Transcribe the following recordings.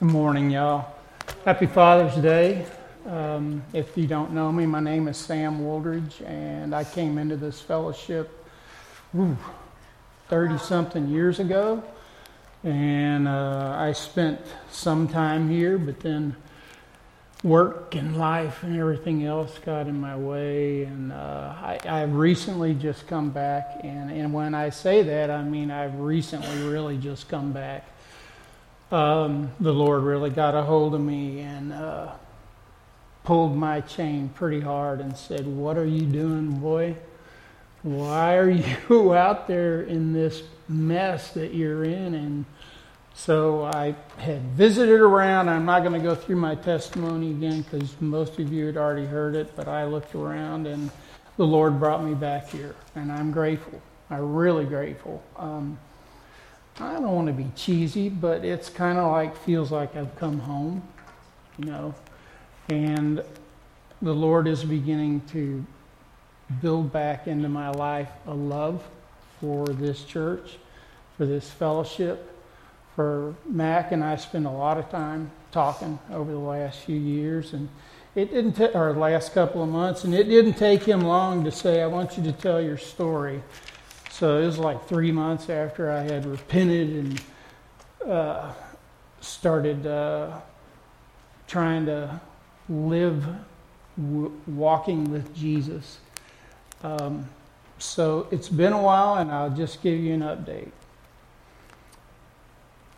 Good morning, y'all. Happy Father's Day. Um, if you don't know me, my name is Sam Woldridge, and I came into this fellowship 30 something years ago. And uh, I spent some time here, but then work and life and everything else got in my way. And uh, I, I've recently just come back. And, and when I say that, I mean I've recently really just come back um, the Lord really got a hold of me and uh, pulled my chain pretty hard and said, What are you doing, boy? Why are you out there in this mess that you're in? And so I had visited around. I'm not going to go through my testimony again because most of you had already heard it, but I looked around and the Lord brought me back here. And I'm grateful. I'm really grateful. Um, I don't want to be cheesy, but it's kind of like feels like I've come home, you know. And the Lord is beginning to build back into my life a love for this church, for this fellowship. For Mac and I spent a lot of time talking over the last few years, and it didn't take, or last couple of months, and it didn't take him long to say, "I want you to tell your story." So it was like three months after I had repented and uh, started uh, trying to live w- walking with Jesus. Um, so it's been a while, and I'll just give you an update.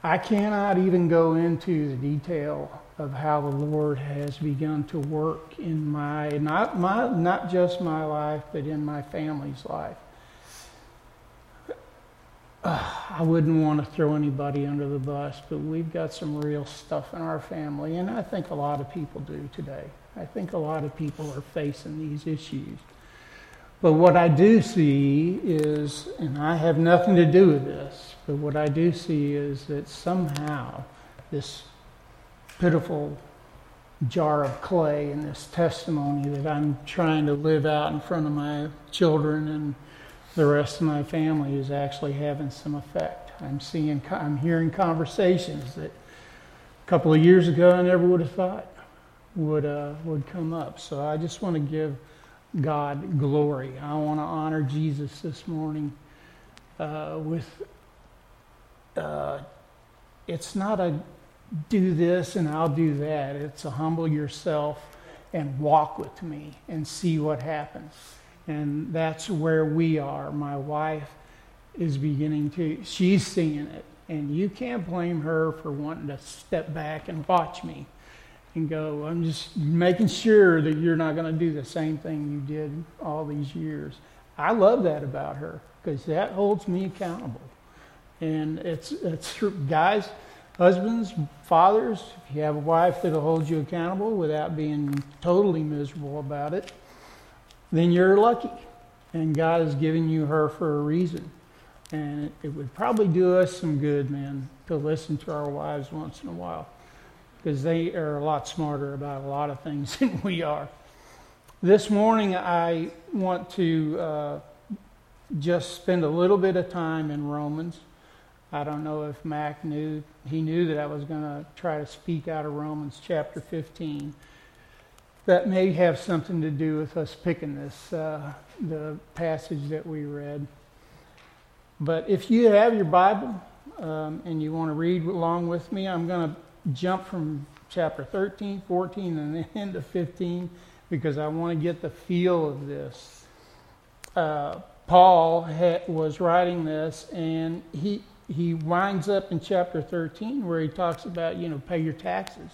I cannot even go into the detail of how the Lord has begun to work in my not my not just my life, but in my family's life uh, I wouldn't want to throw anybody under the bus, but we've got some real stuff in our family, and I think a lot of people do today. I think a lot of people are facing these issues. But what I do see is, and I have nothing to do with this, but what I do see is that somehow this pitiful jar of clay and this testimony that I'm trying to live out in front of my children and the rest of my family is actually having some effect. I'm seeing, I'm hearing conversations that a couple of years ago I never would have thought would uh, would come up. So I just want to give God glory. I want to honor Jesus this morning uh, with. Uh, it's not a do this and I'll do that. It's a humble yourself and walk with me and see what happens. And that's where we are. My wife is beginning to, she's seeing it. And you can't blame her for wanting to step back and watch me and go, I'm just making sure that you're not going to do the same thing you did all these years. I love that about her because that holds me accountable. And it's, it's. Guys, husbands, fathers, if you have a wife that'll hold you accountable without being totally miserable about it, then you're lucky. And God has given you her for a reason. And it, would probably do us some good, man, to listen to our wives once in a while. Because they are a lot smarter about a lot of things than we are. This morning, I want to uh, just spend a little bit of time in Romans. I don't know if Mac knew, he knew that I was going to try to speak out of Romans chapter 15 that may have something to do with us picking this, uh, the passage that we read. But if you have your Bible um, and you want to read along with me, I'm going to jump from chapter 13, 14, and then into 15 because I want to get the feel of this. Uh, Paul was writing this, and he he winds up in chapter 13 where he talks about you know pay your taxes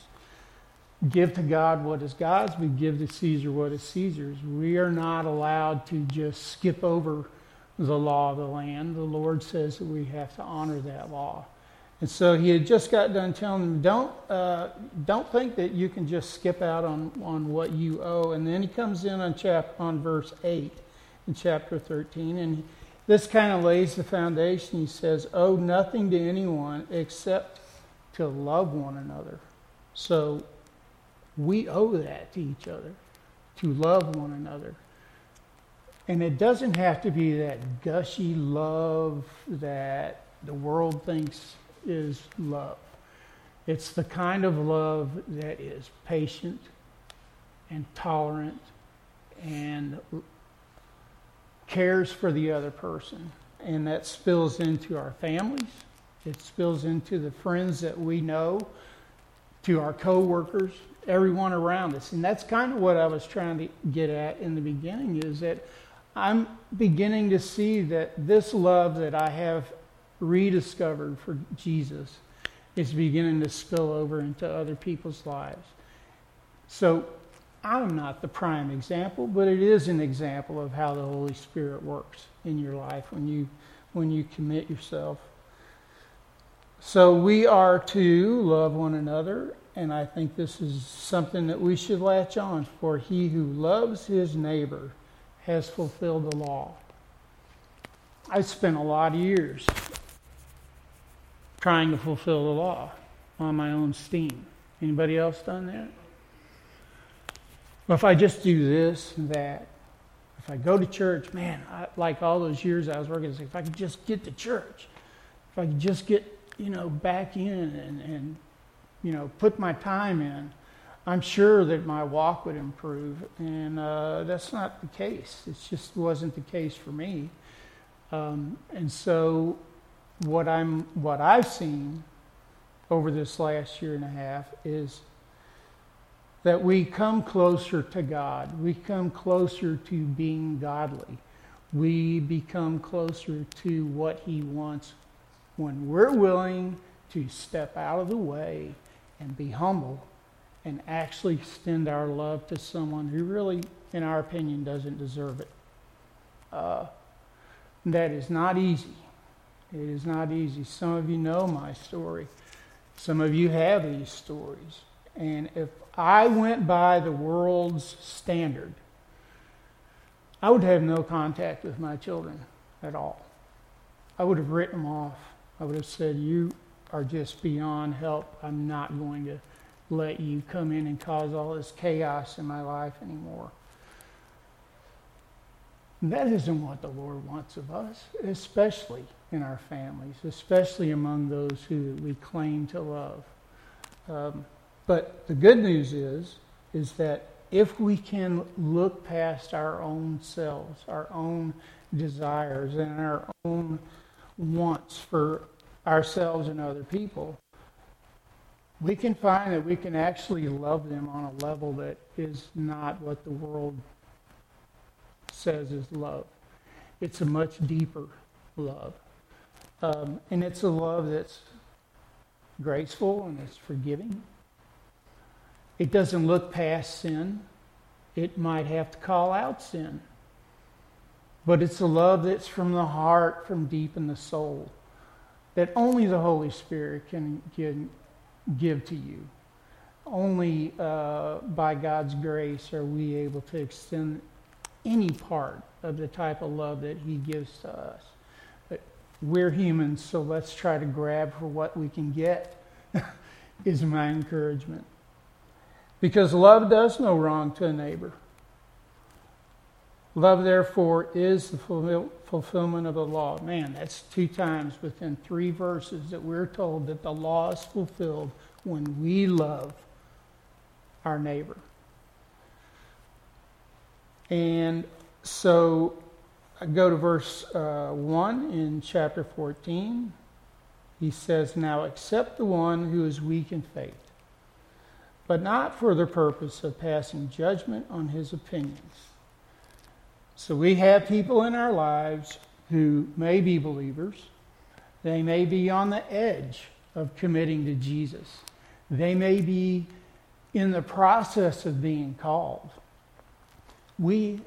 give to God what is God's, we give to Caesar what is Caesar's. We are not allowed to just skip over the law of the land. The Lord says that we have to honor that law. And so he had just got done telling them, don't, uh, don't think that you can just skip out on, on what you owe. And then he comes in on, chap- on verse 8 in chapter 13, and this kind of lays the foundation. He says, owe nothing to anyone except to love one another. So we owe that to each other, to love one another. And it doesn't have to be that gushy love that the world thinks is love. It's the kind of love that is patient and tolerant and cares for the other person. And that spills into our families, it spills into the friends that we know, to our coworkers, everyone around us. And that's kind of what I was trying to get at in the beginning is that I'm beginning to see that this love that I have rediscovered for Jesus is beginning to spill over into other people's lives. So I'm not the prime example, but it is an example of how the Holy Spirit works in your life when you when you commit yourself. So we are to love one another, and I think this is something that we should latch on for he who loves his neighbor has fulfilled the law. I spent a lot of years trying to fulfill the law on my own steam. Anybody else done that? Well, if I just do this and that, if I go to church, man, I, like all those years I was working, if I could just get to church, if I could just get, you know, back in and, and you know, put my time in, I'm sure that my walk would improve. And uh, that's not the case. It just wasn't the case for me. Um, and so what I'm what I've seen over this last year and a half is that we come closer to God. We come closer to being godly. We become closer to what He wants when we're willing to step out of the way and be humble and actually extend our love to someone who really, in our opinion, doesn't deserve it. Uh, that is not easy. It is not easy. Some of you know my story. Some of you have these stories. And if I went by the world's standard, I would have no contact with my children at all. I would have written them off. I would have said, You are just beyond help. I'm not going to let you come in and cause all this chaos in my life anymore. That isn't what the Lord wants of us, especially in our families, especially among those who we claim to love. Um, but the good news is, is that if we can look past our own selves, our own desires, and our own wants for ourselves and other people, we can find that we can actually love them on a level that is not what the world says is love. It's a much deeper love. Um, and it's a love that's graceful and it's forgiving. It doesn't look past sin. It might have to call out sin. But it's a love that's from the heart, from deep in the soul, that only the Holy Spirit can, can give to you. Only uh, by God's grace are we able to extend any part of the type of love that He gives to us. But we're humans, so let's try to grab for what we can get, is my encouragement. Because love does no wrong to a neighbor. Love, therefore, is the fulfillment of the law. Man, that's two times within three verses that we're told that the law is fulfilled when we love our neighbor. And so I go to verse uh, 1 in chapter 14. He says, Now accept the one who is weak in faith, but not for the purpose of passing judgment on his opinions. So we have people in our lives who may be believers, they may be on the edge of committing to Jesus, they may be in the process of being called. We,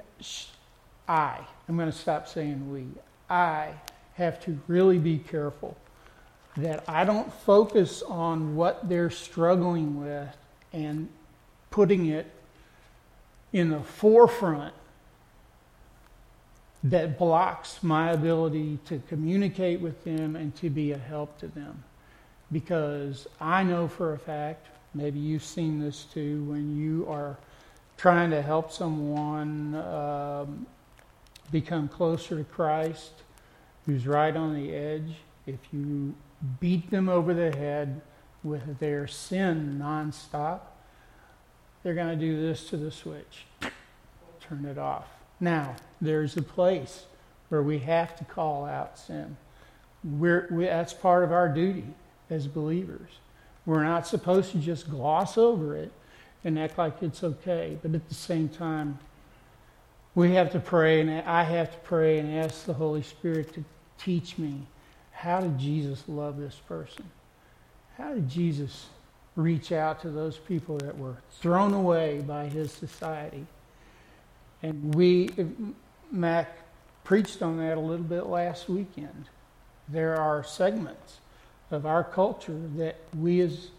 I, I'm going to stop saying we, I have to really be careful that I don't focus on what they're struggling with and putting it in the forefront that blocks my ability to communicate with them and to be a help to them. Because I know for a fact, maybe you've seen this too, when you are trying to help someone um, become closer to Christ who's right on the edge, if you beat them over the head with their sin nonstop, they're going to do this to the switch turn it off. Now, there's a place where we have to call out sin. We're, we, that's part of our duty as believers. We're not supposed to just gloss over it and act like it's okay, but at the same time, we have to pray, and I have to pray and ask the Holy Spirit to teach me how did Jesus love this person? How did Jesus reach out to those people that were thrown away by his society? And we, Mac preached on that a little bit last weekend. There are segments of our culture that we as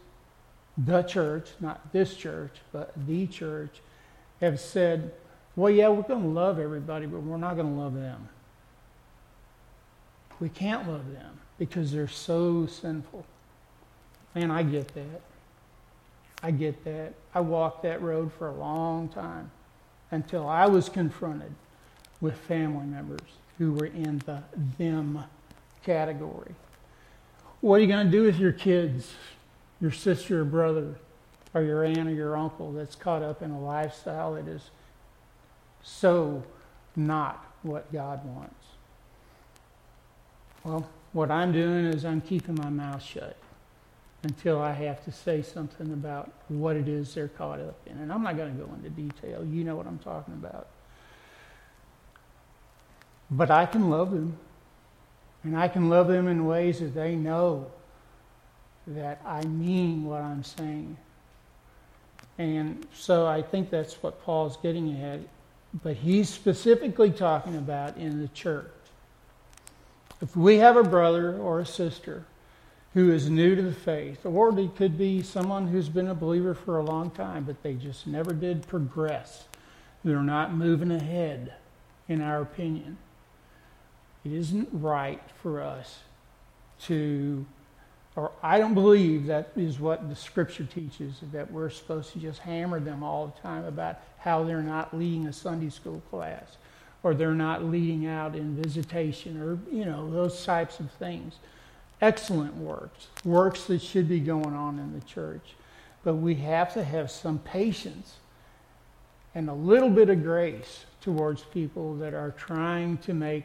the church, not this church, but the church, have said, well, yeah, we're going to love everybody, but we're not going to love them. We can't love them because they're so sinful. Man, I get that. I get that. I walked that road for a long time until I was confronted with family members who were in the them category. What are you going to do with your kids, your sister or brother, or your aunt or your uncle that's caught up in a lifestyle that is so not what God wants? Well, what I'm doing is I'm keeping my mouth shut until I have to say something about what it is they're caught up in. And I'm not going to go into detail. You know what I'm talking about. But I can love them. And I can love them in ways that they know that I mean what I'm saying. And so I think that's what Paul's getting at. But he's specifically talking about in the church. If we have a brother or a sister who is new to the faith, or it could be someone who's been a believer for a long time, but they just never did progress. They're not moving ahead, in our opinion. It isn't right for us to, or I don't believe that is what the scripture teaches, that we're supposed to just hammer them all the time about how they're not leading a Sunday school class, or they're not leading out in visitation, or, you know, those types of things excellent works, works that should be going on in the church. But we have to have some patience and a little bit of grace towards people that are trying to make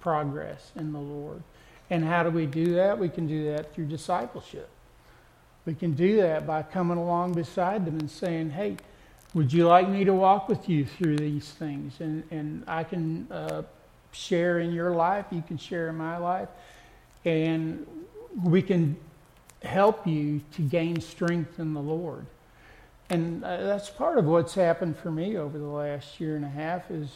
progress in the Lord. And how do we do that? We can do that through discipleship. We can do that by coming along beside them and saying, hey, would you like me to walk with you through these things? And, and I can uh, share in your life, you can share in my life and we can help you to gain strength in the Lord. And uh, that's part of what's happened for me over the last year and a half is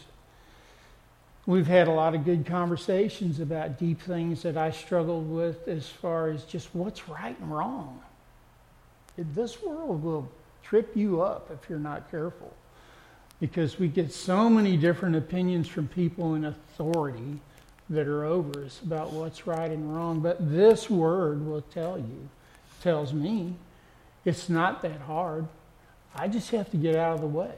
we've had a lot of good conversations about deep things that I struggled with as far as just what's right and wrong. This world will trip you up if you're not careful because we get so many different opinions from people in authority that are over us about what's right and wrong. But this word will tell you, tells me, it's not that hard. I just have to get out of the way.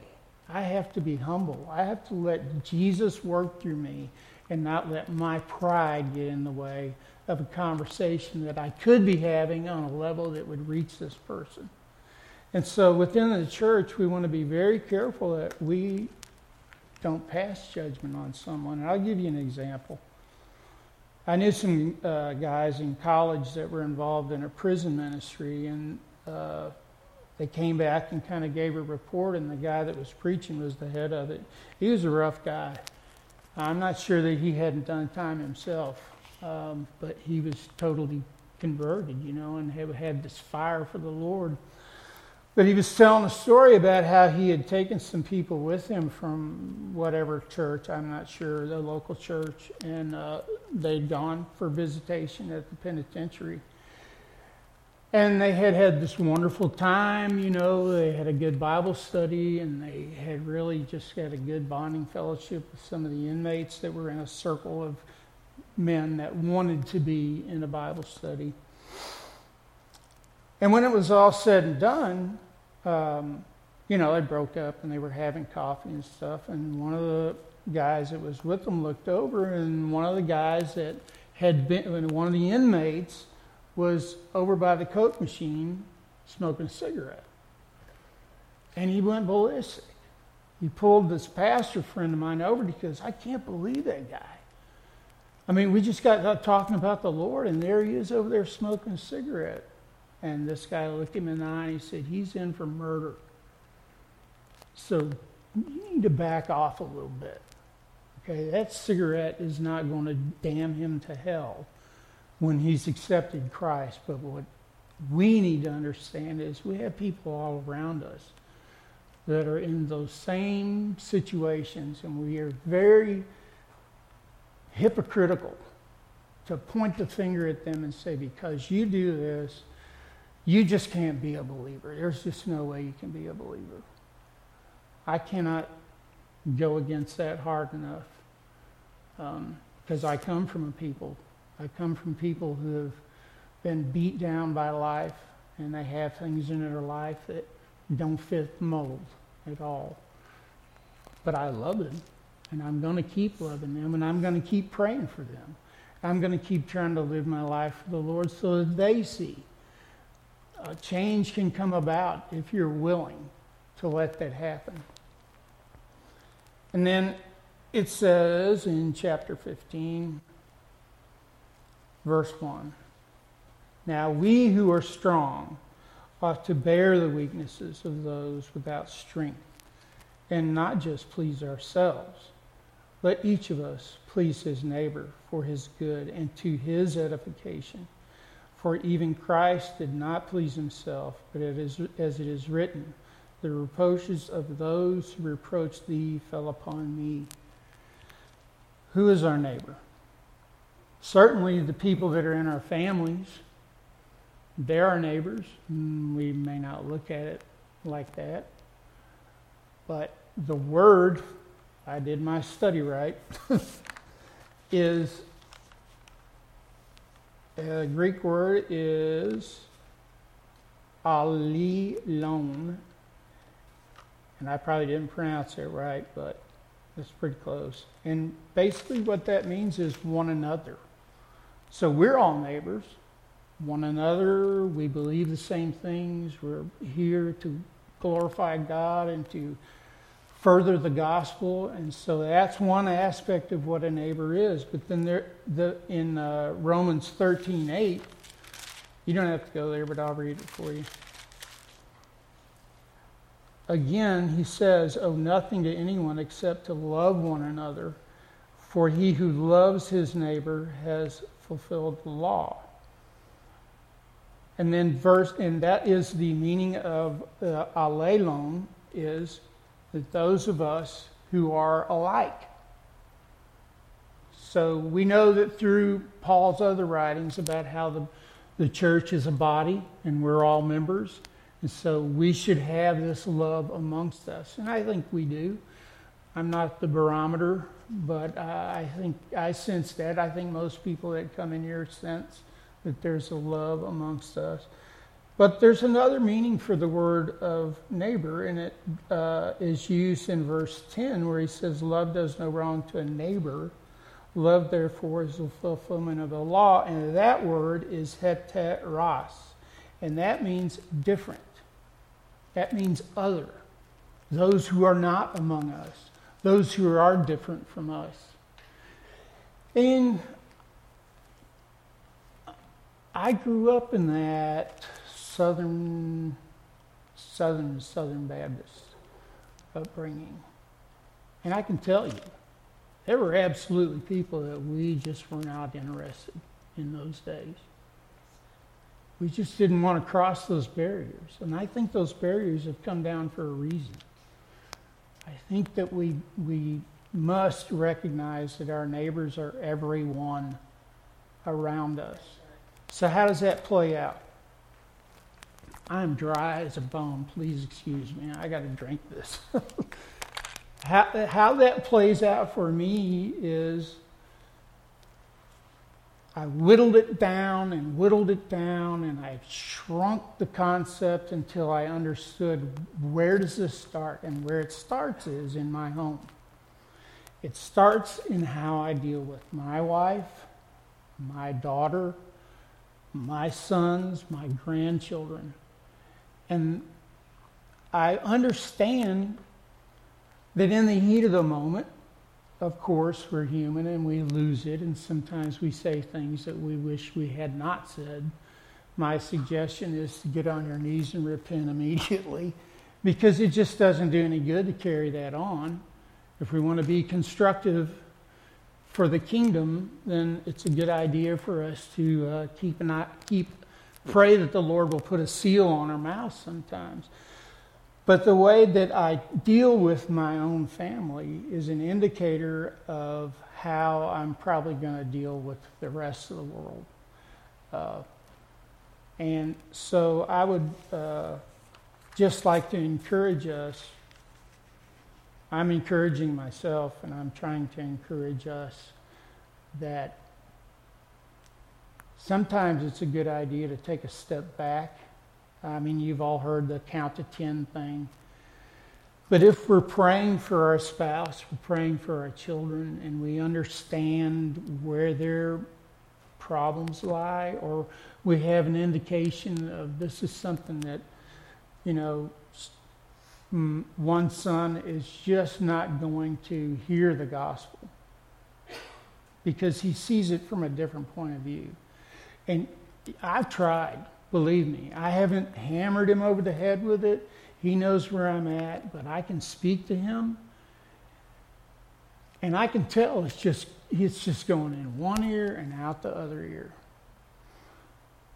I have to be humble. I have to let Jesus work through me and not let my pride get in the way of a conversation that I could be having on a level that would reach this person. And so within the church, we want to be very careful that we don't pass judgment on someone. And I'll give you an example. I knew some uh, guys in college that were involved in a prison ministry, and uh, they came back and kind of gave a report, and the guy that was preaching was the head of it. He was a rough guy. I'm not sure that he hadn't done time himself, um, but he was totally converted, you know, and had, had this fire for the Lord. But he was telling a story about how he had taken some people with him from whatever church, I'm not sure, the local church, and uh, they'd gone for visitation at the penitentiary. And they had had this wonderful time, you know, they had a good Bible study, and they had really just had a good bonding fellowship with some of the inmates that were in a circle of men that wanted to be in a Bible study. And when it was all said and done, um, you know, they broke up and they were having coffee and stuff. And one of the guys that was with them looked over, and one of the guys that had been, one of the inmates was over by the Coke machine smoking a cigarette. And he went ballistic. He pulled this pastor friend of mine over because I can't believe that guy. I mean, we just got talking about the Lord, and there he is over there smoking a cigarette. And this guy looked him in the eye and he said, He's in for murder. So you need to back off a little bit. Okay, that cigarette is not going to damn him to hell when he's accepted Christ. But what we need to understand is we have people all around us that are in those same situations, and we are very hypocritical to point the finger at them and say, because you do this, you just can't be a believer. There's just no way you can be a believer. I cannot go against that hard enough because um, I come from a people. I come from people who have been beat down by life and they have things in their life that don't fit the mold at all. But I love them and I'm going to keep loving them and I'm going to keep praying for them. I'm going to keep trying to live my life for the Lord so that they see. Uh, change can come about if you're willing to let that happen. And then it says in chapter 15, verse 1 Now we who are strong ought to bear the weaknesses of those without strength and not just please ourselves. Let each of us please his neighbor for his good and to his edification. For even Christ did not please himself, but it is, as it is written, the reproaches of those who reproach thee fell upon me. Who is our neighbor? Certainly the people that are in our families. They're our neighbors. Mm, we may not look at it like that. But the word, I did my study right, is the uh, Greek word is allelon. And I probably didn't pronounce it right, but it's pretty close. And basically, what that means is one another. So we're all neighbors, one another. We believe the same things. We're here to glorify God and to further the gospel. And so that's one aspect of what a neighbor is. But then there, the, in uh, Romans 13 8, you don't have to go there, but I'll read it for you. Again, he says, Owe nothing to anyone except to love one another, for he who loves his neighbor has fulfilled the law. And then verse, and that is the meaning of uh, allelon, is that those of us who are alike. So we know that through Paul's other writings about how the, the church is a body and we're all members. And so we should have this love amongst us. And I think we do. I'm not the barometer, but I think I sense that. I think most people that come in here sense that there's a love amongst us. But there's another meaning for the word of neighbor, and it uh, is used in verse 10 where he says, Love does no wrong to a neighbor. Love, therefore, is the fulfillment of the law. And that word is heteros, and that means different. That means other. Those who are not among us, those who are different from us. And I grew up in that Southern, Southern, Southern Baptist upbringing. And I can tell you, there were absolutely people that we just were not interested in those days. We just didn't want to cross those barriers. And I think those barriers have come down for a reason. I think that we, we must recognize that our neighbors are everyone around us. So, how does that play out? I'm dry as a bone. Please excuse me. I got to drink this. how, how that plays out for me is I whittled it down and whittled it down, and I shrunk the concept until I understood where does this start. And where it starts is in my home. It starts in how I deal with my wife, my daughter, my sons, my grandchildren. And I understand that in the heat of the moment, of course, we're human and we lose it, and sometimes we say things that we wish we had not said. My suggestion is to get on your knees and repent immediately because it just doesn't do any good to carry that on. If we want to be constructive for the kingdom, then it's a good idea for us to uh, keep an eye, keep pray that the Lord will put a seal on our mouth sometimes. But the way that I deal with my own family is an indicator of how I'm probably going to deal with the rest of the world. Uh, and so I would uh, just like to encourage us. I'm encouraging myself and I'm trying to encourage us that sometimes it's a good idea to take a step back I mean, you've all heard the count to 10 thing. But if we're praying for our spouse, we're praying for our children, and we understand where their problems lie, or we have an indication of this is something that, you know, one son is just not going to hear the gospel because he sees it from a different point of view. And I've tried. Believe me, I haven't hammered him over the head with it. He knows where I'm at, but I can speak to him. And I can tell it's just it's just going in one ear and out the other ear.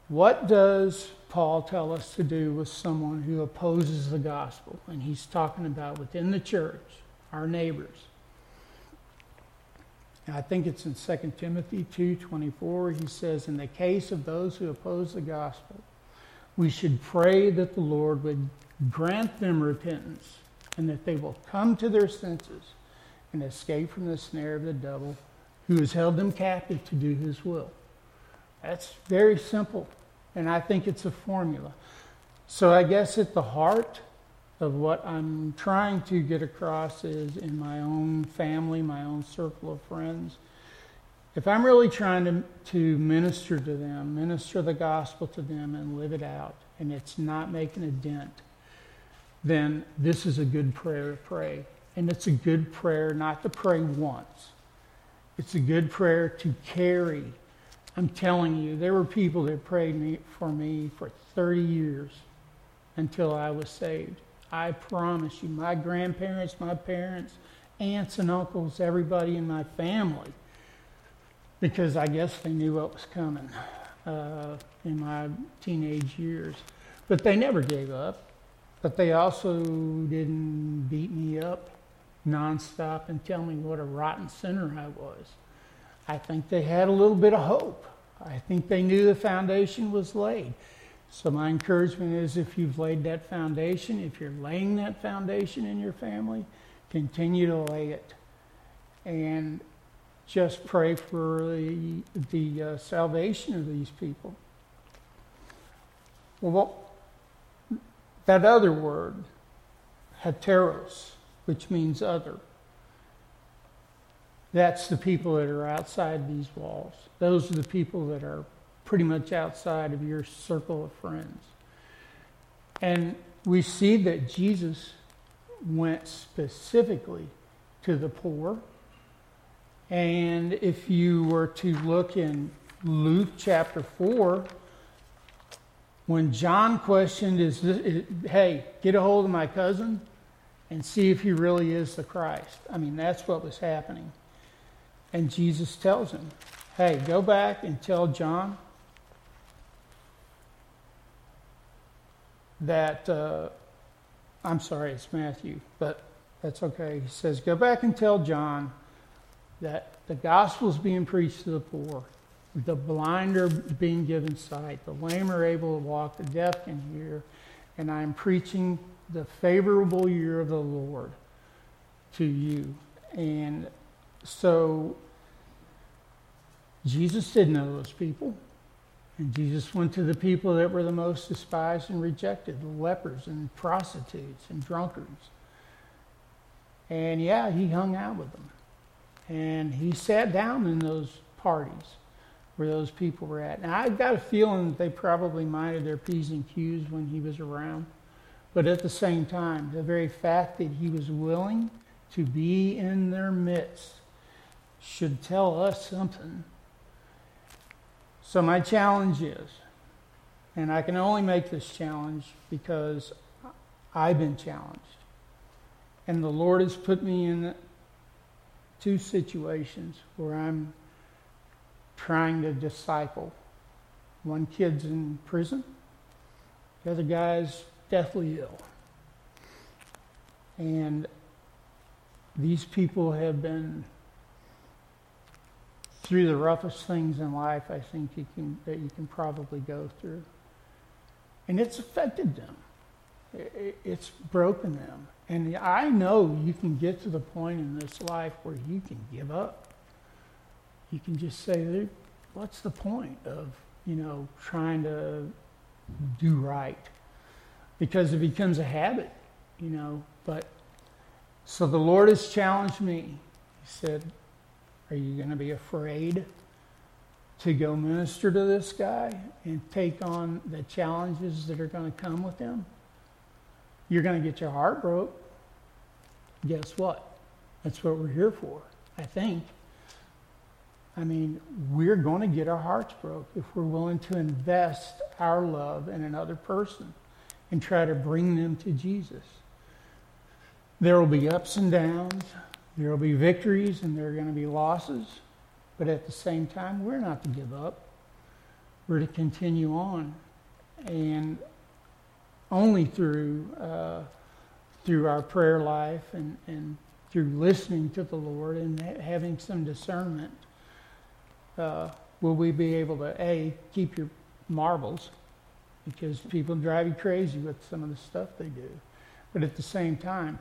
What does Paul tell us to do with someone who opposes the gospel? And he's talking about within the church, our neighbors. I think it's in 2 Timothy 2:24 he says in the case of those who oppose the gospel we should pray that the Lord would grant them repentance and that they will come to their senses and escape from the snare of the devil who has held them captive to do his will. That's very simple and I think it's a formula. So I guess at the heart of what I'm trying to get across is in my own family, my own circle of friends. If I'm really trying to, to minister to them, minister the gospel to them, and live it out, and it's not making a dent, then this is a good prayer to pray. And it's a good prayer not to pray once, it's a good prayer to carry. I'm telling you, there were people that prayed me, for me for 30 years until I was saved. I promise you, my grandparents, my parents, aunts and uncles, everybody in my family, because I guess they knew what was coming uh, in my teenage years. But they never gave up. But they also didn't beat me up nonstop and tell me what a rotten sinner I was. I think they had a little bit of hope. I think they knew the foundation was laid. So, my encouragement is if you've laid that foundation, if you're laying that foundation in your family, continue to lay it. And just pray for the, the uh, salvation of these people. Well, that other word, heteros, which means other, that's the people that are outside these walls. Those are the people that are pretty much outside of your circle of friends. And we see that Jesus went specifically to the poor. And if you were to look in Luke chapter 4, when John questioned, is, this, is hey, get a hold of my cousin and see if he really is the Christ. I mean, that's what was happening. And Jesus tells him, hey, go back and tell John that, uh, I'm sorry, it's Matthew, but that's okay. He says, Go back and tell John that the gospel is being preached to the poor, the blind are being given sight, the lame are able to walk, the deaf can hear, and I'm preaching the favorable year of the Lord to you. And so Jesus didn't know those people. And Jesus went to the people that were the most despised and rejected the lepers and prostitutes and drunkards. And yeah, he hung out with them. And he sat down in those parties where those people were at. Now, I've got a feeling that they probably minded their P's and Q's when he was around. But at the same time, the very fact that he was willing to be in their midst should tell us something. So, my challenge is, and I can only make this challenge because I've been challenged. And the Lord has put me in two situations where I'm trying to disciple. One kid's in prison, the other guy's deathly ill. And these people have been through the roughest things in life I think you can, that you can probably go through. And it's affected them. It's broken them. And I know you can get to the point in this life where you can give up. You can just say, what's the point of, you know, trying to do right? Because it becomes a habit, you know. But so the Lord has challenged me. He said, Are you going to be afraid to go minister to this guy and take on the challenges that are going to come with him? You're going to get your heart broke. Guess what? That's what we're here for, I think. I mean, we're going to get our hearts broke if we're willing to invest our love in another person and try to bring them to Jesus. There will be ups and downs, there will be victories, and there are going to be losses. But at the same time, we're not to give up. We're to continue on. And only through uh, through our prayer life and, and through listening to the Lord and ha- having some discernment uh, will we be able to a keep your marbles because people drive you crazy with some of the stuff they do, but at the same time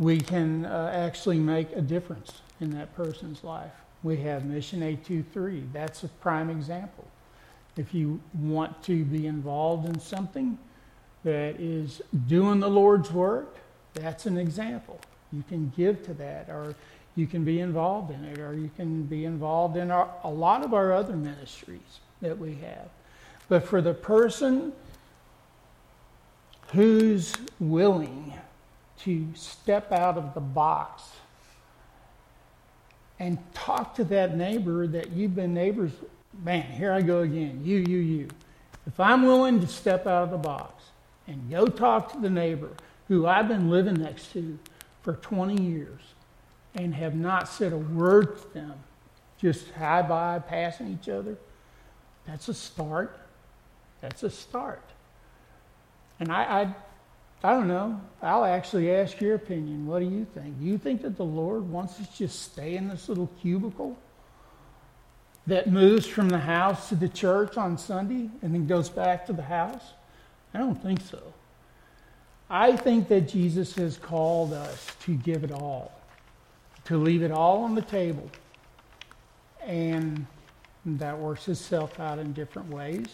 we can uh, actually make a difference in that person's life. We have Mission 823. That's a prime example. If you want to be involved in something that is doing the Lord's work, that's an example. You can give to that, or you can be involved in it, or you can be involved in our, a lot of our other ministries that we have. But for the person who's willing to step out of the box and talk to that neighbor that you've been neighbors man, here I go again. You, you, you. If I'm willing to step out of the box and go talk to the neighbor who I've been living next to for 20 years and have not said a word to them, just hi bye, passing each other, that's a start. That's a start. And I, I, I don't know. I'll actually ask your opinion. What do you think? Do you think that the Lord wants us to just stay in this little cubicle? that moves from the house to the church on Sunday and then goes back to the house? I don't think so. I think that Jesus has called us to give it all, to leave it all on the table. And that works itself out in different ways.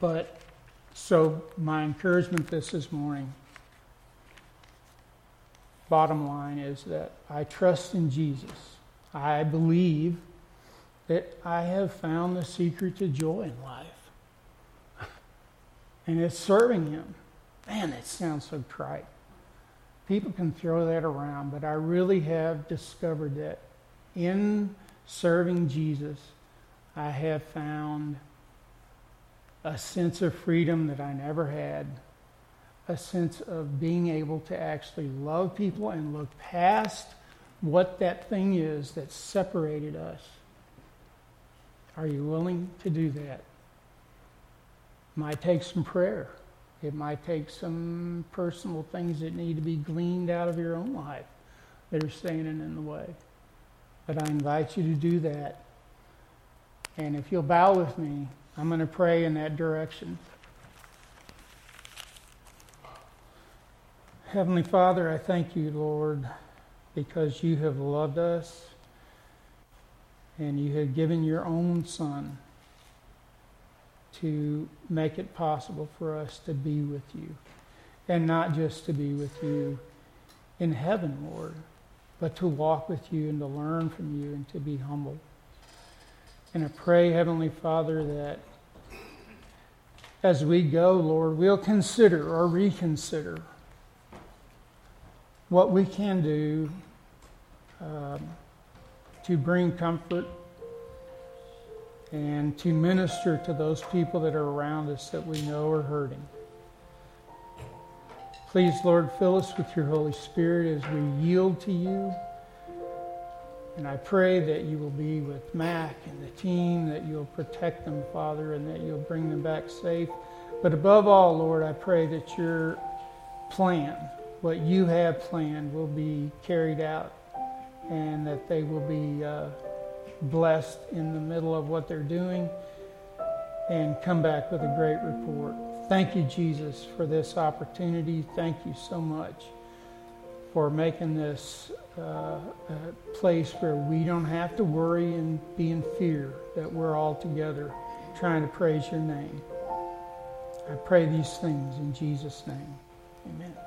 But so, my encouragement this this morning, bottom line, is that I trust in Jesus. I believe that I have found the secret to joy in life. And it's serving Him. Man, that sounds so trite. People can throw that around, but I really have discovered that in serving Jesus, I have found a sense of freedom that I never had, a sense of being able to actually love people and look past what that thing is that separated us are you willing to do that? Might take some prayer. It might take some personal things that need to be gleaned out of your own life that are standing in the way. But I invite you to do that. And if you'll bow with me, I'm going to pray in that direction. Heavenly Father, I thank you, Lord, because you have loved us and you have given your own Son to make it possible for us to be with you. And not just to be with you in heaven, Lord, but to walk with you and to learn from you and to be humble. And I pray, Heavenly Father, that as we go, Lord, we'll consider or reconsider what we can do um, to bring comfort and to minister to those people that are around us that we know are hurting. Please, Lord, fill us with your Holy Spirit as we yield to you. And I pray that you will be with Mac and the team, that you'll protect them, Father, and that you'll bring them back safe. But above all, Lord, I pray that your plan, what you have planned, will be carried out and that they will be uh, blessed in the middle of what they're doing and come back with a great report. Thank you, Jesus, for this opportunity. Thank you so much for making this uh, a place where we don't have to worry and be in fear, that we're all together trying to praise your name. I pray these things in Jesus' name. Amen.